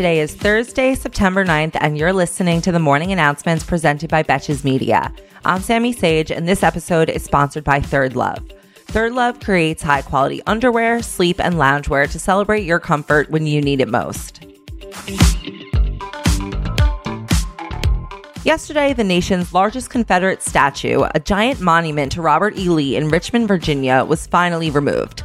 Today is Thursday, September 9th, and you're listening to the morning announcements presented by Betches Media. I'm Sammy Sage, and this episode is sponsored by Third Love. Third Love creates high quality underwear, sleep, and loungewear to celebrate your comfort when you need it most. Yesterday, the nation's largest Confederate statue, a giant monument to Robert E. Lee in Richmond, Virginia, was finally removed.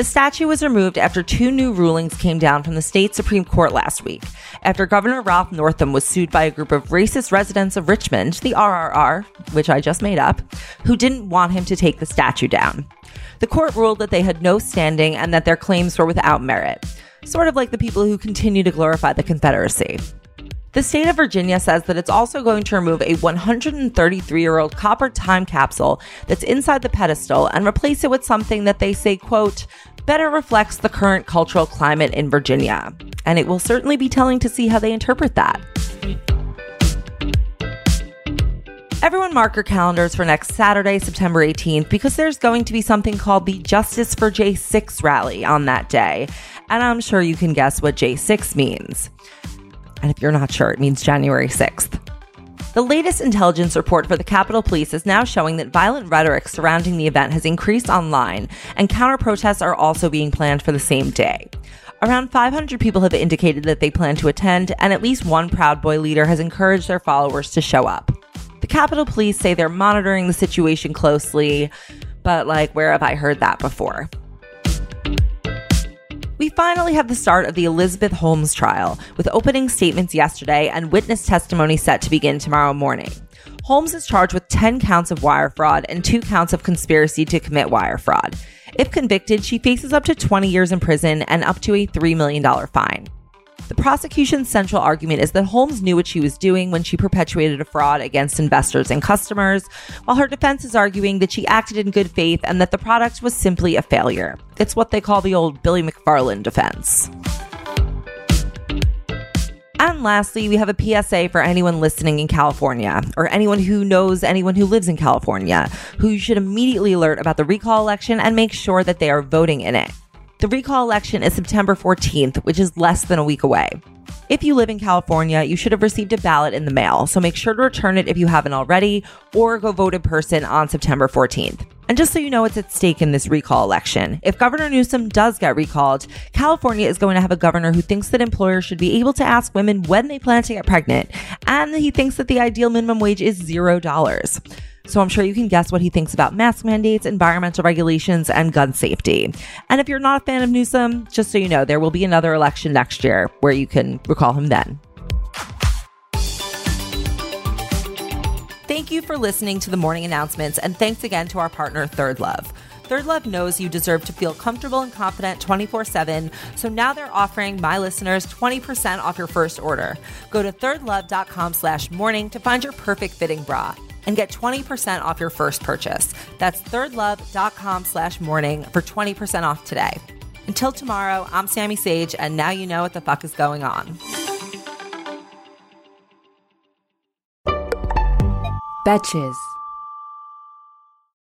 The statue was removed after two new rulings came down from the state Supreme Court last week, after Governor Ralph Northam was sued by a group of racist residents of Richmond, the RRR, which I just made up, who didn't want him to take the statue down. The court ruled that they had no standing and that their claims were without merit, sort of like the people who continue to glorify the Confederacy. The state of Virginia says that it's also going to remove a 133 year old copper time capsule that's inside the pedestal and replace it with something that they say, quote, better reflects the current cultural climate in Virginia. And it will certainly be telling to see how they interpret that. Everyone mark your calendars for next Saturday, September 18th, because there's going to be something called the Justice for J6 rally on that day. And I'm sure you can guess what J6 means. And if you're not sure, it means January 6th. The latest intelligence report for the Capitol Police is now showing that violent rhetoric surrounding the event has increased online, and counter protests are also being planned for the same day. Around 500 people have indicated that they plan to attend, and at least one Proud Boy leader has encouraged their followers to show up. The Capitol Police say they're monitoring the situation closely, but like, where have I heard that before? We finally have the start of the Elizabeth Holmes trial, with opening statements yesterday and witness testimony set to begin tomorrow morning. Holmes is charged with 10 counts of wire fraud and two counts of conspiracy to commit wire fraud. If convicted, she faces up to 20 years in prison and up to a $3 million fine. The prosecution's central argument is that Holmes knew what she was doing when she perpetuated a fraud against investors and customers, while her defense is arguing that she acted in good faith and that the product was simply a failure. It's what they call the old Billy McFarland defense. And lastly, we have a PSA for anyone listening in California or anyone who knows anyone who lives in California who should immediately alert about the recall election and make sure that they are voting in it. The recall election is September 14th, which is less than a week away. If you live in California, you should have received a ballot in the mail, so make sure to return it if you haven't already, or go vote in person on September 14th. And just so you know what's at stake in this recall election, if Governor Newsom does get recalled, California is going to have a governor who thinks that employers should be able to ask women when they plan to get pregnant, and he thinks that the ideal minimum wage is zero dollars. So I'm sure you can guess what he thinks about mask mandates, environmental regulations, and gun safety. And if you're not a fan of Newsom, just so you know, there will be another election next year where you can recall him then. Thank you for listening to the morning announcements, and thanks again to our partner, Third Love. Third Love knows you deserve to feel comfortable and confident 24 7, so now they're offering my listeners 20% off your first order. Go to thirdlove.com slash morning to find your perfect fitting bra and get 20% off your first purchase. That's thirdlove.com slash morning for 20% off today. Until tomorrow, I'm Sammy Sage, and now you know what the fuck is going on. Betches.